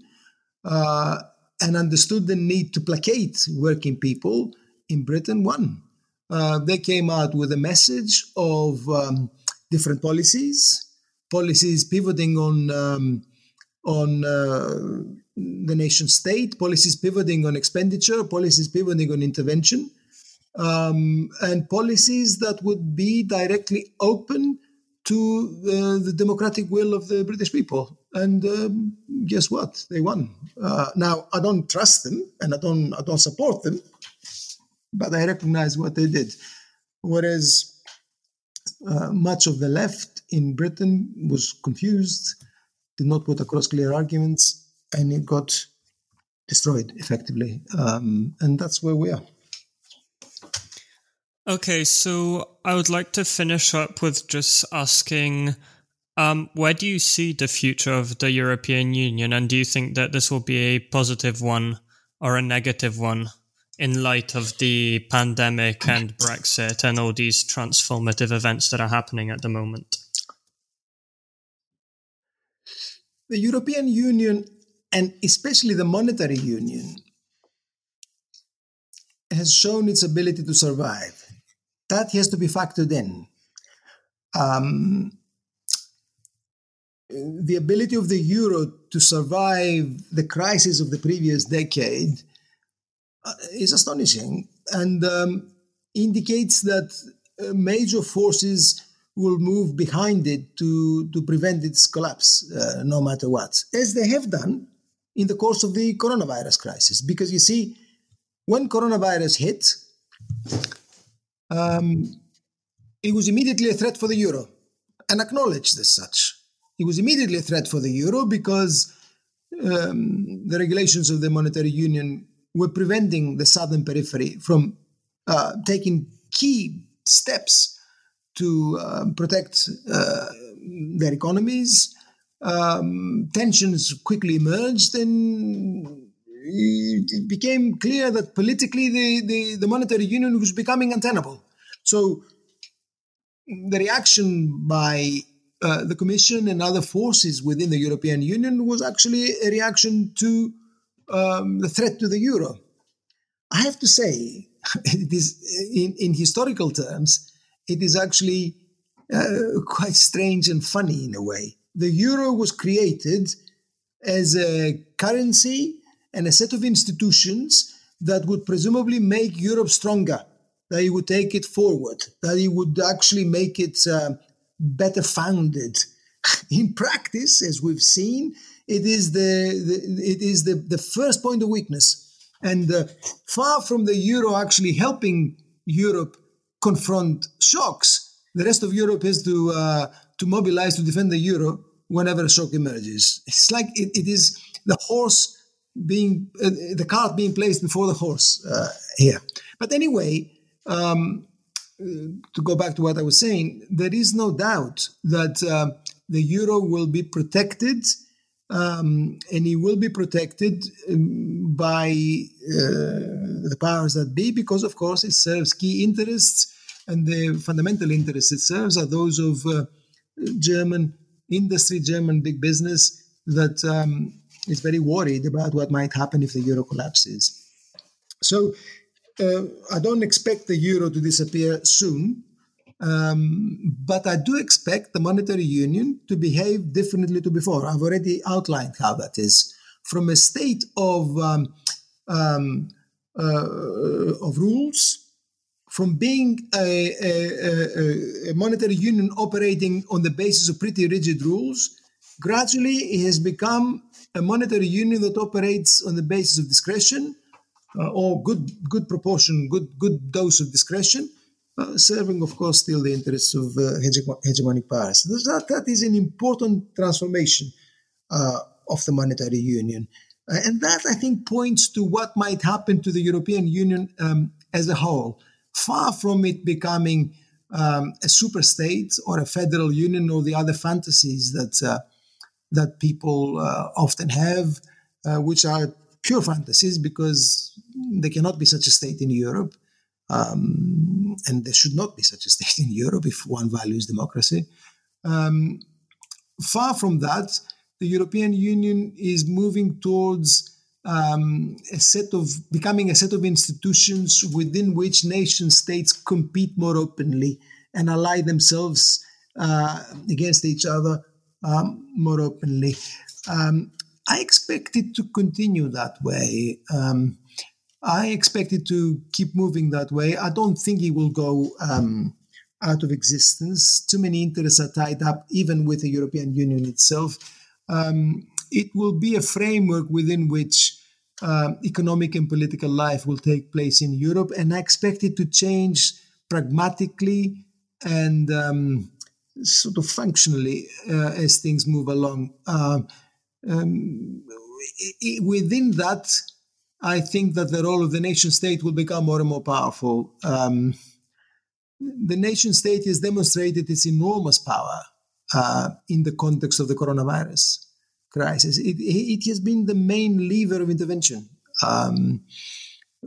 uh, and understood the need to placate working people in Britain won. Uh, they came out with a message of um, different policies, policies pivoting on um, on uh, the nation state, policies pivoting on expenditure, policies pivoting on intervention, um, and policies that would be directly open to uh, the democratic will of the British people. And um, guess what? They won. Uh, now I don't trust them, and I don't I don't support them, but I recognize what they did. Whereas uh, much of the left in Britain was confused did not put across clear arguments, and it got destroyed effectively. Um, and that's where we are. Okay, so I would like to finish up with just asking um, where do you see the future of the European Union, and do you think that this will be a positive one or a negative one in light of the pandemic and Brexit and all these transformative events that are happening at the moment? The European Union, and especially the monetary union, has shown its ability to survive. That has to be factored in. Um, the ability of the euro to survive the crisis of the previous decade uh, is astonishing and um, indicates that uh, major forces will move behind it to, to prevent its collapse, uh, no matter what, as they have done in the course of the coronavirus crisis. Because you see, when coronavirus hit, um, it was immediately a threat for the euro and acknowledged as such. It was immediately a threat for the euro because um, the regulations of the monetary union were preventing the southern periphery from uh, taking key steps to uh, protect uh, their economies. Um, tensions quickly emerged, and it became clear that politically the, the, the monetary union was becoming untenable. So the reaction by uh, the Commission and other forces within the European Union was actually a reaction to um, the threat to the euro. I have to say, it is in, in historical terms, it is actually uh, quite strange and funny in a way. The euro was created as a currency and a set of institutions that would presumably make Europe stronger that it would take it forward, that it would actually make it uh, better founded. In practice, as we've seen, it is the, the it is the, the first point of weakness. And uh, far from the euro actually helping Europe confront shocks, the rest of Europe has to uh, to mobilize to defend the euro whenever a shock emerges. It's like it, it is the horse being uh, the cart being placed before the horse uh, here. But anyway, um, to go back to what I was saying, there is no doubt that uh, the euro will be protected. Um, and it will be protected um, by uh, the powers that be because, of course, it serves key interests, and the fundamental interests it serves are those of uh, German industry, German big business that um, is very worried about what might happen if the euro collapses. So uh, I don't expect the euro to disappear soon, um, but I do expect the monetary union to behave differently to before. I've already outlined how that is. From a state of um, um, uh, of rules, from being a, a, a, monetary union operating on the basis of pretty rigid rules, gradually it has become a monetary union that operates on the basis of discretion or good good proportion, good good dose of discretion, uh, serving, of course, still the interests of uh, hegemonic powers. That, that is an important transformation uh, of the monetary union. Uh, and that, I think, points to what might happen to the European Union um, as a whole. Far from it becoming um, a super state or a federal union or the other fantasies that uh, that people uh, often have, uh, which are pure fantasies because there cannot be such a state in Europe. Um, and there should not be such a state in Europe if one values democracy. Um, far from that, the European Union is moving towards um, a set of becoming a set of institutions within which nation states compete more openly and ally themselves uh, against each other um, more openly. Um, I expect it to continue that way. Um, I expect it to keep moving that way. I don't think it will go um, out of existence. Too many interests are tied up, even with the European Union itself. Um, it will be a framework within which uh, economic and political life will take place in Europe, and I expect it to change pragmatically and um, sort of functionally uh, as things move along. Uh, um, within that, I think that the role of the nation state will become more and more powerful. Um, the nation state has demonstrated its enormous power uh, in the context of the coronavirus crisis. It, it has been the main lever of intervention. Um,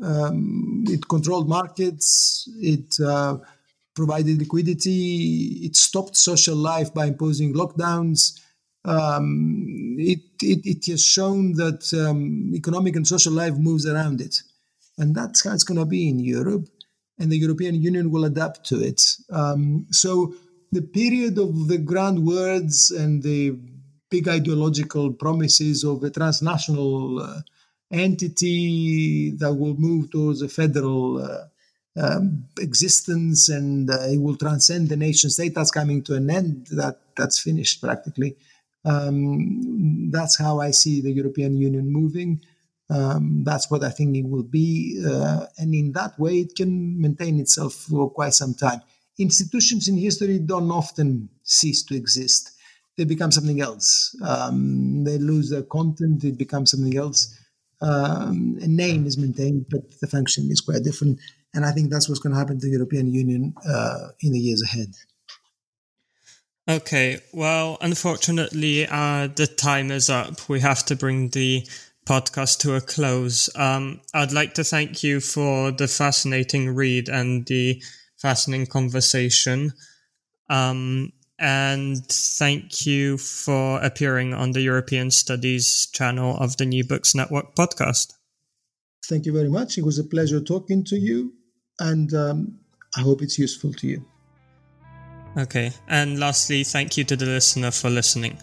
um, it controlled markets. It uh, provided liquidity. It stopped social life by imposing lockdowns. Um, it, it, it, has shown that um, economic and social life moves around it. And that's how it's going to be in Europe. And the European Union will adapt to it. Um, so the period of the grand words and the big ideological promises of a transnational uh, entity that will move towards a federal uh, um, existence and uh, it will transcend the nation state. That's coming to an end. That that's finished practically. Um, that's how I see the European Union moving. Um, that's what I think it will be, uh, and in that way, it can maintain itself for quite some time. Institutions in history don't often cease to exist; they become something else. Um, they lose their content; it becomes something else. Um, a name is maintained, but the function is quite different. And I think that's what's going to happen to the European Union uh, in the years ahead. Okay, well, unfortunately, uh, the time is up. We have to bring the podcast to a close. Um, I'd like to thank you for the fascinating read and the fascinating conversation. Um, and thank you for appearing on the European Studies channel of the New Books Network podcast. Thank you very much. It was a pleasure talking to you and um, I hope it's useful to you. Okay. And lastly, thank you to the listener for listening.